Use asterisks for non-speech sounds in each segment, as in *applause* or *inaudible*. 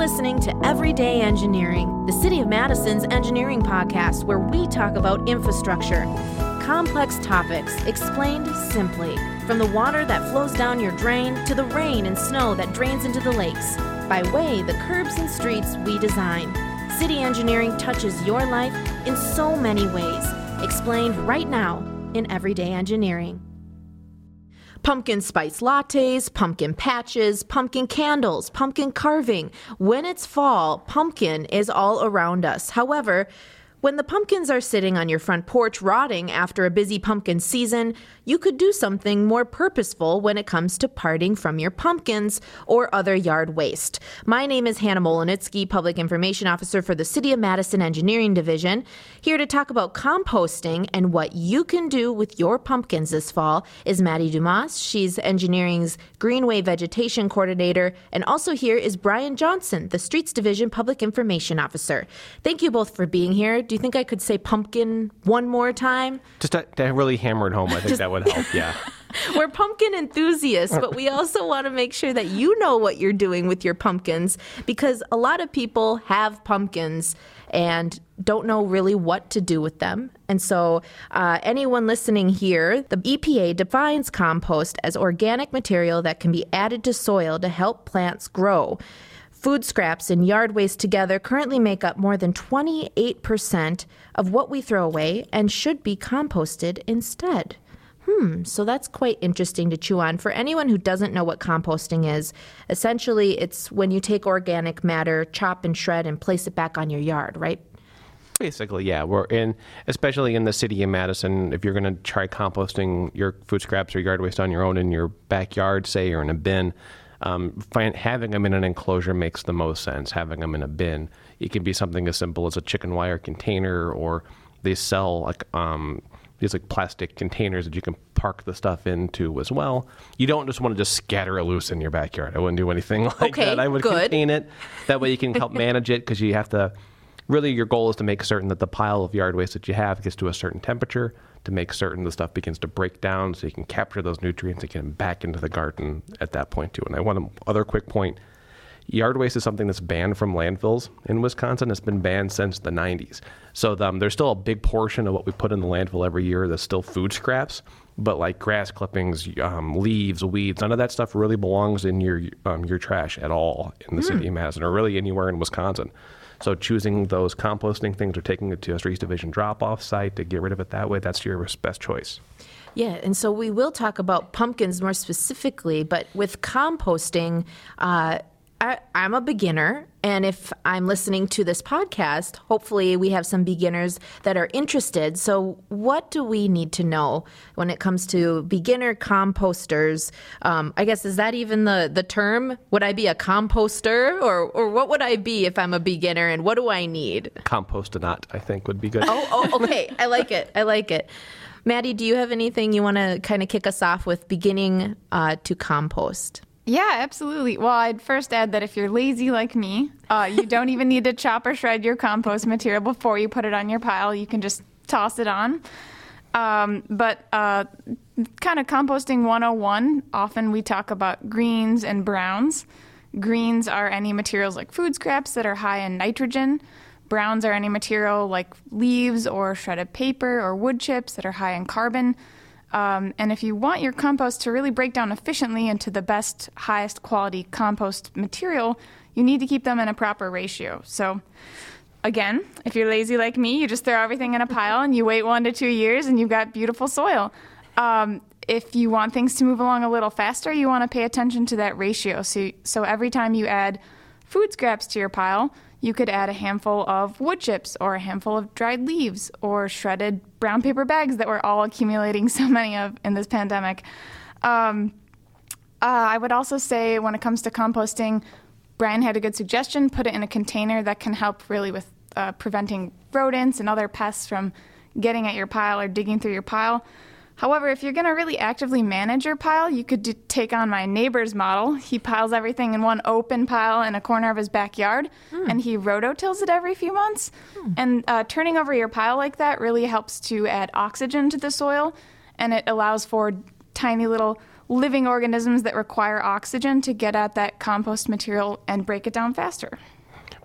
listening to Everyday Engineering, the City of Madison's engineering podcast where we talk about infrastructure, complex topics explained simply, from the water that flows down your drain to the rain and snow that drains into the lakes, by way the curbs and streets we design. City engineering touches your life in so many ways, explained right now in Everyday Engineering pumpkin spice lattes, pumpkin patches, pumpkin candles, pumpkin carving. When it's fall, pumpkin is all around us. However, when the pumpkins are sitting on your front porch rotting after a busy pumpkin season, you could do something more purposeful when it comes to parting from your pumpkins or other yard waste. My name is Hannah Mohelnitzky, Public Information Officer for the City of Madison Engineering Division. Here to talk about composting and what you can do with your pumpkins this fall is Maddie Dumas. She's engineering's Greenway Vegetation Coordinator. And also here is Bryan Johnson, the Streets Division Public Information Officer. Thank you both for being here do you think I could say pumpkin one more time? Just to, to really hammer it home, I think Just, that would help. Yeah. *laughs* We're pumpkin enthusiasts, but we also want to make sure that you know what you're doing with your pumpkins because a lot of people have pumpkins and don't know really what to do with them. And so, uh, anyone listening here, the EPA defines compost as organic material that can be added to soil to help plants grow. Food scraps and yard waste together currently make up more than 28% of what we throw away and should be composted instead. Hmm, so that's quite interesting to chew on. For anyone who doesn't know what composting is, essentially it's when you take organic matter, chop and shred, and place it back on your yard, right? Basically, yeah. We're in, especially in the city of Madison, if you're going to try composting your food scraps or yard waste on your own in your backyard, say, or in a bin, um, find, having them in an enclosure makes the most sense. Having them in a bin, it can be something as simple as a chicken wire container, or they sell like um, these like plastic containers that you can park the stuff into as well. You don't just want to just scatter it loose in your backyard. I wouldn't do anything *laughs* like okay, that. I would good. contain it. That way you can help manage it because you have to. Really, your goal is to make certain that the pile of yard waste that you have gets to a certain temperature to make certain the stuff begins to break down so you can capture those nutrients and get them back into the garden at that point too. And I want other quick point. Yard waste is something that's banned from landfills in Wisconsin. It's been banned since the 90s. So um, there's still a big portion of what we put in the landfill every year that's still food scraps. But like grass clippings, um, leaves, weeds, none of that stuff really belongs in your um, your trash at all in the mm. city of Madison or really anywhere in Wisconsin. So choosing those composting things or taking it to a streets division drop off site to get rid of it that way, that's your best choice. Yeah, and so we will talk about pumpkins more specifically, but with composting, uh, I, am a beginner, and if I'm listening to this podcast, hopefully we have some beginners that are interested. So, what do we need to know when it comes to beginner composters? Um, I guess is that even the the term? Would I be a composter, or or what would I be if I'm a beginner, and what do I need? Compostonaut, I think, would be good. Oh, oh okay, I like it. I like it. Maddie, do you have anything you want to kind of kick us off with beginning uh, to compost? Yeah, absolutely. Well, I'd first add that if you're lazy like me, uh, you don't even need to chop or shred your compost material before you put it on your pile. You can just toss it on. Um, but uh, kind of composting 101, often we talk about greens and browns. Greens are any materials like food scraps that are high in nitrogen. Browns are any material like leaves or shredded paper or wood chips that are high in carbon. Um, and if you want your compost to really break down efficiently into the best, highest quality compost material, you need to keep them in a proper ratio. So, again, if you're lazy like me, you just throw everything in a pile and you wait one to two years and you've got beautiful soil. Um, if you want things to move along a little faster, you want to pay attention to that ratio. So, so every time you add food scraps to your pile, you could add a handful of wood chips or a handful of dried leaves or shredded brown paper bags that we're all accumulating *laughs* so many of in this pandemic. Um, uh, I would also say when it comes to composting, Bryan had a good suggestion put it in a container that can help really with uh, preventing rodents and other pests from getting at your pile or digging through your pile. However, if you're going to really actively manage your pile, you could do, take on my neighbor's model. He piles everything in one open pile in a corner of his backyard, mm. and he rototills it every few months. Mm. And uh, turning over your pile like that really helps to add oxygen to the soil, and it allows for tiny little living organisms that require oxygen to get at that compost material and break it down faster.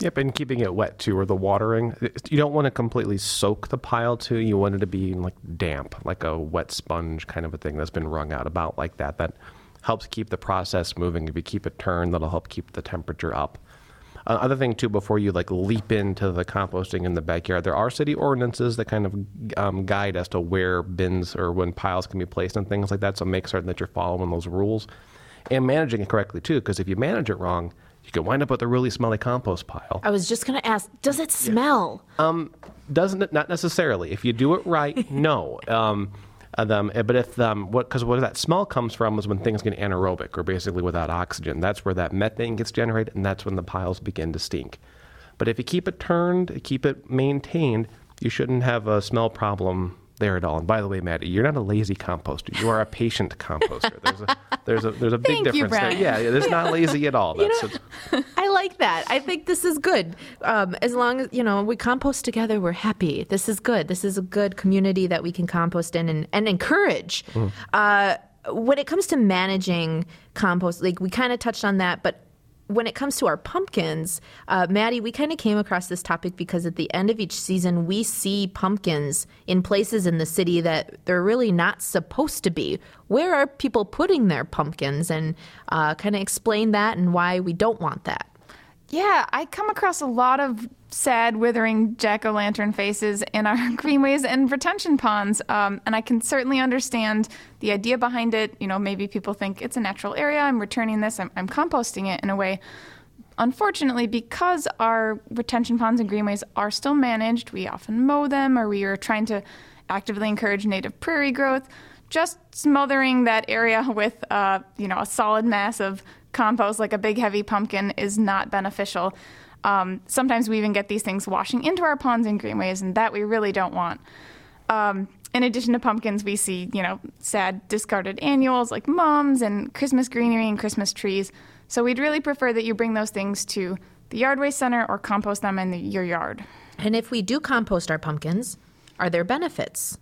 Yep, and keeping it wet too, or the watering. You don't want to completely soak the pile too. You want it to be like damp, like a wet sponge kind of a thing that's been wrung out about like that. That helps keep the process moving. If you keep it turned, that'll help keep the temperature up. Uh, other thing too, before you like leap into the composting in the backyard, there are city ordinances that kind of um, guide as to where bins or when piles can be placed and things like that. So make certain that you're following those rules and managing it correctly too. Because if you manage it wrong, you could wind up with a really smelly compost pile. I was just going to ask, does it smell? Um, doesn't it? Not necessarily. If you do it right, *laughs* no. Um, them, eh, but if um, what because where that smell comes from is when things get anaerobic or basically without oxygen. That's where that methane gets generated, and that's when the piles begin to stink. But if you keep it turned, keep it maintained, you shouldn't have a smell problem there at all. And by the way, Maddie, you're not a lazy composter. You are a patient composter. There's a there's a there's a big Thank you, difference there. Bryan. Yeah, it's not lazy at all. *laughs* That's know, I like that. I think this is good. Um, as long as you know we compost together, we're happy. This is good. This is a good community that we can compost in and, and encourage. Uh, when it comes to managing compost, like we kind of touched on that, but when it comes to our pumpkins, uh, Maddie, we kind of came across this topic because at the end of each season, we see pumpkins in places in the city that they're really not supposed to be. Where are people putting their pumpkins? And uh, kind of explain that and why we don't want that. Yeah, I come across a lot of sad, withering jack o' lantern faces in our *laughs* greenways and retention ponds. Um, and I can certainly understand the idea behind it. You know, maybe people think it's a natural area, I'm returning this, I'm, I'm composting it in a way. Unfortunately, because our retention ponds and greenways are still managed, we often mow them or we are trying to actively encourage native prairie growth. Just smothering that area *laughs* with, uh, you know, a solid mass of compost like a big heavy pumpkin is not beneficial. Um, sometimes we even get these things washing into our ponds and greenways, and that we really don't want. Um, in addition to pumpkins, we see, you know, sad discarded annuals like mums and Christmas greenery and Christmas trees. So we'd really prefer that you bring those things to the yard waste center or compost them in the, your yard. And if we do compost our pumpkins, are there benefits?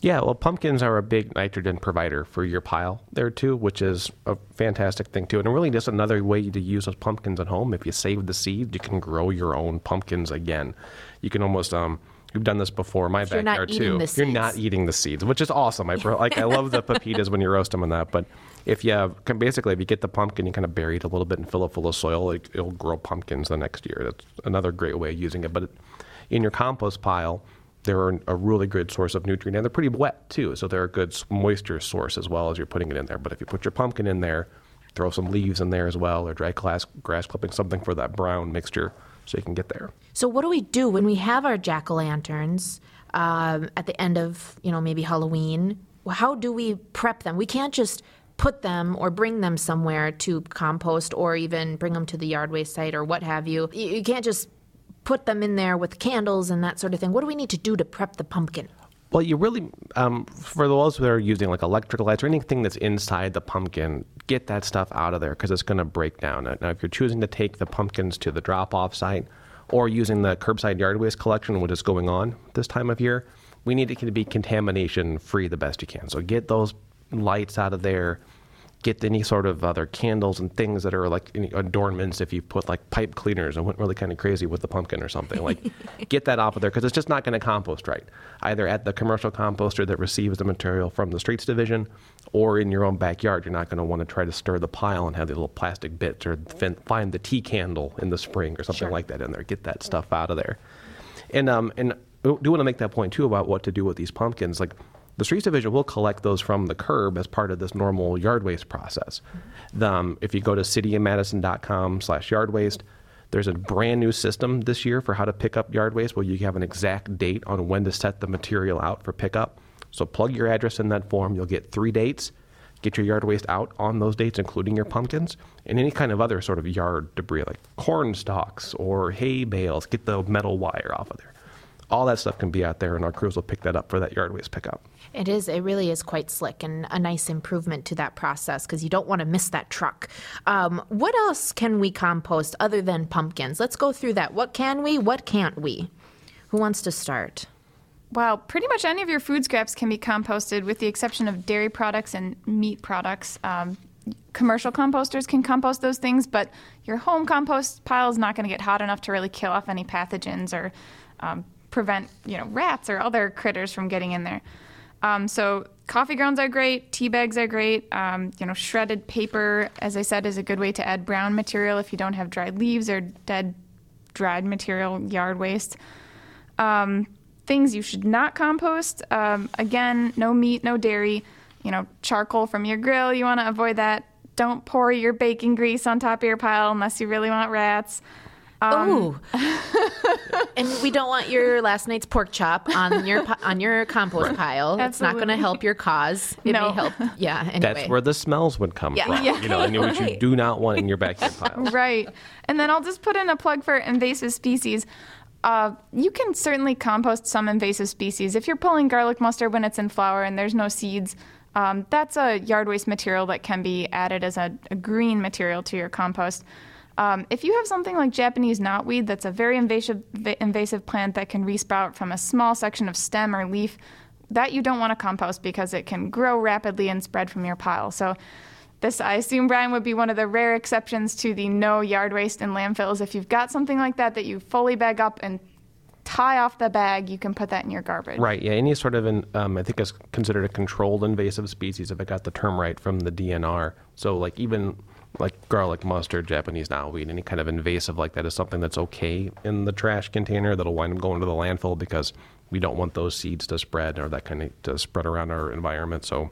Yeah, well, pumpkins are a big nitrogen provider for your pile there too, which is a fantastic thing too. And really, just another way to use those pumpkins at home. If you save the seed, you can grow your own pumpkins again. You can almost um, we've done this before in my you're not backyard too. You're not eating the seeds, which is awesome. I *laughs* like I love the pepitas when you roast them and that. But if you have, basically if you get the pumpkin, you kind of bury it a little bit and fill it full of soil, like, it'll grow pumpkins the next year. That's another great way of using it. But in your compost pile they're a really good source of nutrient and they're pretty wet too so they're a good moisture source as well as you're putting it in there but if you put your pumpkin in there throw some leaves in there as well or dry grass, grass clipping something for that brown mixture so you can get there So what do we do when we have our jack o' lanterns um, at the end of you know maybe Halloween? How do we prep them? We can't just put them or bring them somewhere to compost or even bring them to the yard waste site or what have you. You, you can't just put them in there with candles and that sort of thing. What do we need to do to prep the pumpkin? Well, you really, um, for those that are using like electrical lights or anything that's inside the pumpkin, get that stuff out of there because it's going to break down. Now, if you're choosing to take the pumpkins to the drop off site or using the curbside yard waste collection, which is going on this time of year, we need it to be contamination free the best you can. So get those lights out of there. Get any sort of other candles and things that are like any adornments. If you put like pipe cleaners and went really kind of crazy with the pumpkin or something, like *laughs* get that off of there because it's just not going to compost right. Either at the commercial composter that receives the material from the streets division, or in your own backyard, you're not going to want to try to stir the pile and have the little plastic bits or fin- find the tea candle in the spring or something like that in there. Get that stuff out of there. And um and I do want to make that point too about what to do with these pumpkins. Like the streets division will collect those from the curb as part of this normal yard waste process. The, um, if you go to cityofmadison.com slash yard waste, there's a brand new system this year for how to pick up yard waste where you have an exact date on when to set the material out for pickup. So plug your address in that form. You'll get three dates. Get your yard waste out on those dates, including your pumpkins and any kind of other sort of yard debris like corn stalks or hay bales. Get the metal wire off of there. All that stuff can be out there, and our crews will pick that up for that yard waste pickup. It is. It really is quite slick and a nice improvement to that process because you don't want to miss that truck. Um, what else can we compost other than pumpkins? Let's go through that. What can we? What can't we? Who wants to start? Well, pretty much any of your food scraps can be composted, with the exception of dairy products and meat products. Um, commercial composters can compost those things, but your home compost pile is not going to get hot enough to really kill off any pathogens or um, prevent, you know, rats or other critters from getting in there. Um, so coffee grounds are great, tea bags are great. Um, you know, shredded paper, as I said, is a good way to add brown material if you don't have dried leaves or dead dried material, yard waste. Um, things you should not compost. Um, again, no meat, no dairy. You know, charcoal from your grill, you want to avoid that. Don't pour your baking grease on top of your pile unless you really want rats. Um, Ooh. *laughs* and we don't want your last night's pork chop on your on your compost pile. It's not going to help your cause. It No. may help. Yeah. Anyway. That's where the smells would come Yeah. from. Yeah. You know, and which you do not want in your backyard *laughs* pile. right. And then I'll just put in a plug for invasive species. Uh, you can certainly compost some invasive species. If you're pulling garlic mustard when it's in flower and there's no seeds, um, that's a yard waste material that can be added as a, a green material to your compost. Um, if you have something like Japanese knotweed, that's a very invasive, invasive plant that can resprout from a small section of stem or leaf, that you don't want to compost because it can grow rapidly and spread from your pile. So this, I assume, Bryan, would be one of the rare exceptions to the no yard waste in landfills. If you've got something like that that you fully bag up and tie off the bag, you can put that in your garbage. Right. Yeah. Any sort of, an, um, I think, is considered a controlled invasive species if I got the term right from the DNR. So, like even like garlic mustard, Japanese knotweed, any kind of invasive like that is something that's okay in the trash container that'll wind up going to the landfill because we don't want those seeds to spread or that kind of to spread around our environment. So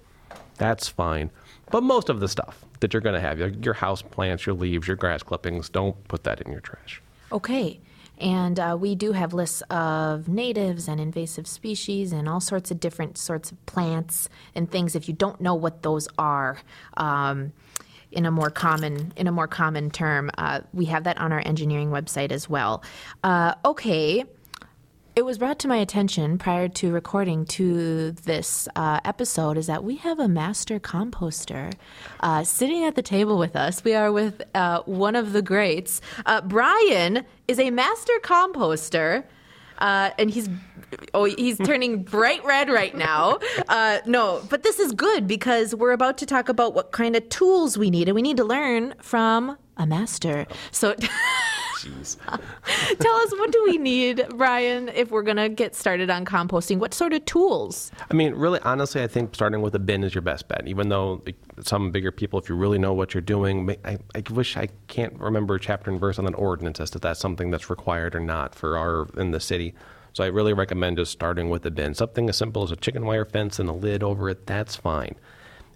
that's fine. But most of the stuff that you're going to have, your, house plants, your leaves, your grass clippings, don't put that in your trash. Okay. And uh, we do have lists of natives and invasive species and all sorts of different sorts of plants and things. If you don't know what those are, um, in a more common in a more common term, uh, we have that on our engineering website as well. Uh, okay. It was brought to my attention prior to recording to this uh, episode is that we have a master composter uh, sitting at the table with us. We are with uh, one of the greats. Uh, Bryan is a master composter. Uh, and he's oh he's turning bright red right now. Uh, no, but this is good because we're about to talk about what kind of tools we need, and we need to learn from a master. So. *laughs* Jeez. *laughs* Tell us what do we need, Bryan, if we're gonna get started on composting? What sort of tools? I mean, really, honestly, I think starting with a bin is your best bet. Even though some bigger people, if you really know what you're doing, I, I wish I can't remember chapter and verse on that ordinance as to that's something that's required or not for our in the city. So I really recommend just starting with a bin. Something as simple as a chicken wire fence and a lid over it, that's fine.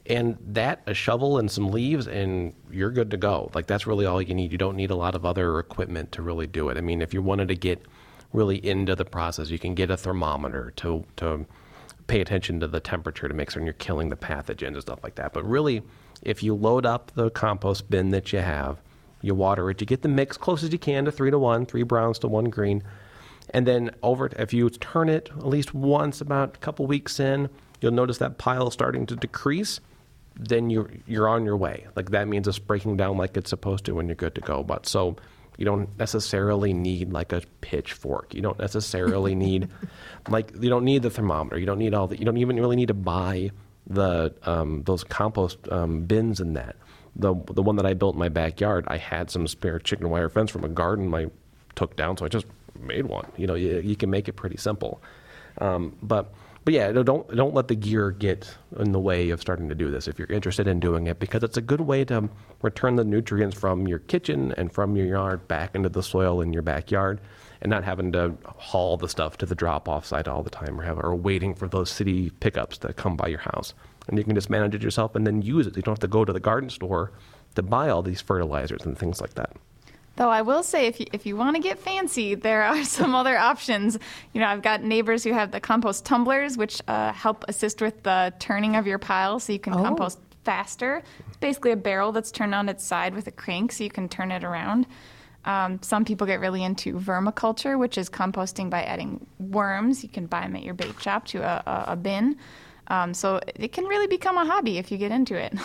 And that, a shovel and some leaves, and you're good to go. Like, that's really all you need. You don't need a lot of other equipment to really do it. I mean, if you wanted to get really into the process, you can get a thermometer to, to pay attention to the temperature to make sure you're killing the pathogens and stuff like that. But really, if you load up the compost bin that you have, you water it, you get the mix close as you can to three to one, three browns to one green. And then over, if you turn it at least once, about a couple weeks in, you'll notice that pile starting to decrease. Then you're you're on your way. Like that means it's breaking down like it's supposed to, when you're good to go. But so you don't necessarily need like a pitchfork. You don't necessarily *laughs* need like you don't need the thermometer. You don't need all the. You don't even really need to buy the um, those compost um, bins and that. The the one that I built in my backyard, I had some spare chicken wire fence from a garden I took down, so I just made one. You know, you, you can make it pretty simple. Um, but but yeah, don't don't let the gear get in the way of starting to do this if you're interested in doing it because it's a good way to return the nutrients from your kitchen and from your yard back into the soil in your backyard and not having to haul the stuff to the drop off site all the time or have or waiting for those city pickups to come by your house. And you can just manage it yourself and then use it. You don't have to go to the garden store to buy all these fertilizers and things like that. Though I will say, if you, if you want to get fancy, there are *laughs* some other options. You know, I've got neighbors who have the compost tumblers, which uh, help assist with the turning of your pile so you can Oh. compost faster. It's basically a barrel that's turned on its side with a crank so you can turn it around. Um, some people get really into vermiculture, which is composting by adding worms. You can buy them at your bait shop to a, a, a bin. Um, so it can really become a hobby if you get into it. *laughs*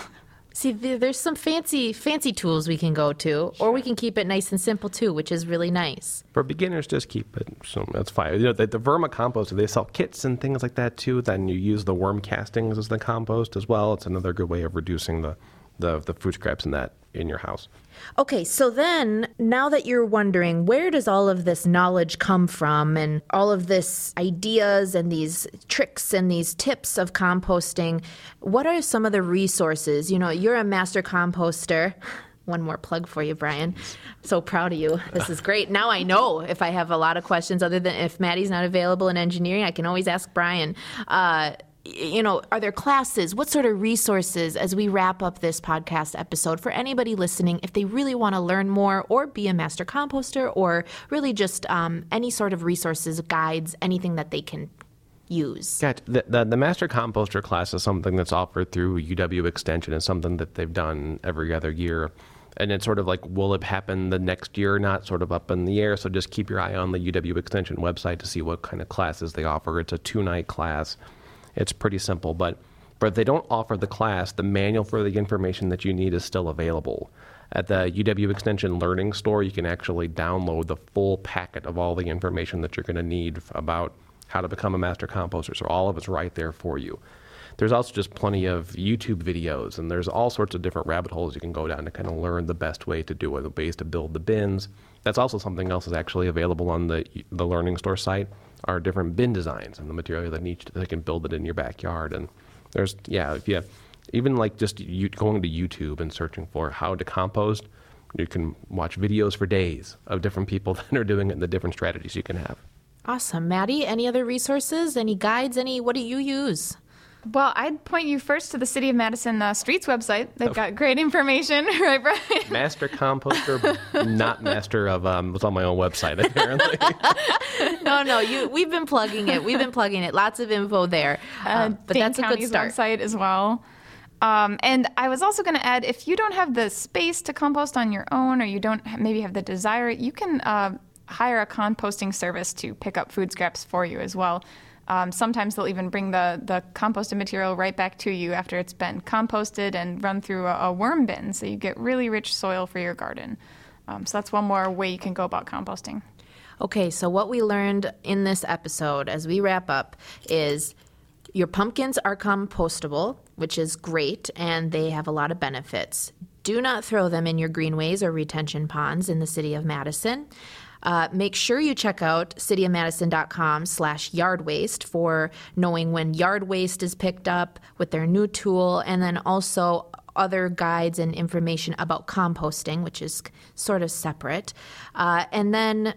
See, there's some fancy fancy tools we can go to, or we can keep it nice and simple too, which is really nice. For beginners, just keep it. So that's fine. You know, the, the vermicompost, they sell kits and things like that too. Then you use the worm castings as the compost as well. It's another good way of reducing the, the, the food scraps in that in your house. Okay, so then now that you're wondering where does all of this knowledge come from and all of this ideas and these tricks and these tips of composting, what are some of the resources? You know, you're a master composter. *laughs* One more plug for you, Bryan. So proud of you. This is great. Now I know if I have a lot of questions, other than if Maddie's not available in engineering, I can always ask Bryan. Uh, you know, are there classes? What sort of resources as we wrap up this podcast episode for anybody listening if they really want to learn more or be a master composter or really just um, any sort of resources, guides, anything that they can use? Gotcha. The, the, the Master Composter class is something that's offered through UW Extension. It's something that they've done every other year. And it's sort of like, will it happen the next year or not? Sort of up in the air. So just keep your eye on the UW Extension website to see what kind of classes they offer. It's a two night class. It's pretty simple, but but if they don't offer the class, the manual for the information that you need is still available. At the UW Extension Learning Store, you can actually download the full packet of all the information that you're going to need about how to become a master composter. So all of it's right there for you. There's also just plenty of YouTube videos, and there's all sorts of different rabbit holes you can go down to kind of learn the best way to do it, the ways to build the bins. That's also something else that's actually available on the the Learning Store site are different bin designs and the material that each that can build it in your backyard. And there's yeah, if you even like just you, going to YouTube and searching for how to compost, you can watch videos for days of different people *laughs* that are doing it and the different strategies you can have. Awesome. Maddie, any other resources, any guides, any what do you use? Well, I'd point you first to the City of Madison uh, Streets website. They've got great information, *laughs* right, Bryan? Master composter, not master of um, what's on my own website apparently. *laughs* no, no, you. We've been plugging it. We've been plugging it. Lots of info there, Uh, Um, but Dane that's a good County's start. website as well. Um, and I was also going to add, if you don't have the space to compost on your own, or you don't maybe have the desire, you can uh, hire a composting service to pick up food scraps for you as well. Um, sometimes they'll even bring the, the composted material right back to you after it's been composted and run through a, a worm bin, so you get really rich soil for your garden. Um, so that's one more way you can go about composting. Okay, so what we learned in this episode as we wrap up is your pumpkins are compostable, which is great, and they have a lot of benefits. Do not throw them in your greenways or retention ponds in the city of Madison. Uh, make sure you check out cityofmadison.com slash yard waste for knowing when yard waste is picked up with their new tool and then also other guides and information about composting, which is sort of separate. Uh, and then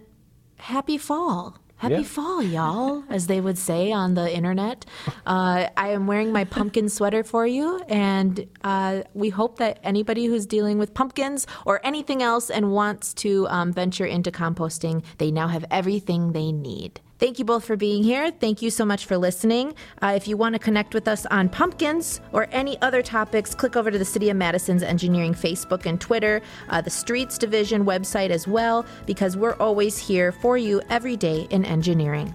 happy fall. Happy Yeah. fall, y'all, as they would say on the internet. Uh, I am wearing my pumpkin sweater for you, and uh, we hope that anybody who's dealing with pumpkins or anything else and wants to um, venture into composting, they now have everything they need. Thank you both for being here. Thank you so much for listening. Uh, if you want to connect with us on pumpkins or any other topics, click over to the City of Madison's Engineering Facebook and Twitter, uh, the Streets Division website as well, because we're always here for you every day in engineering.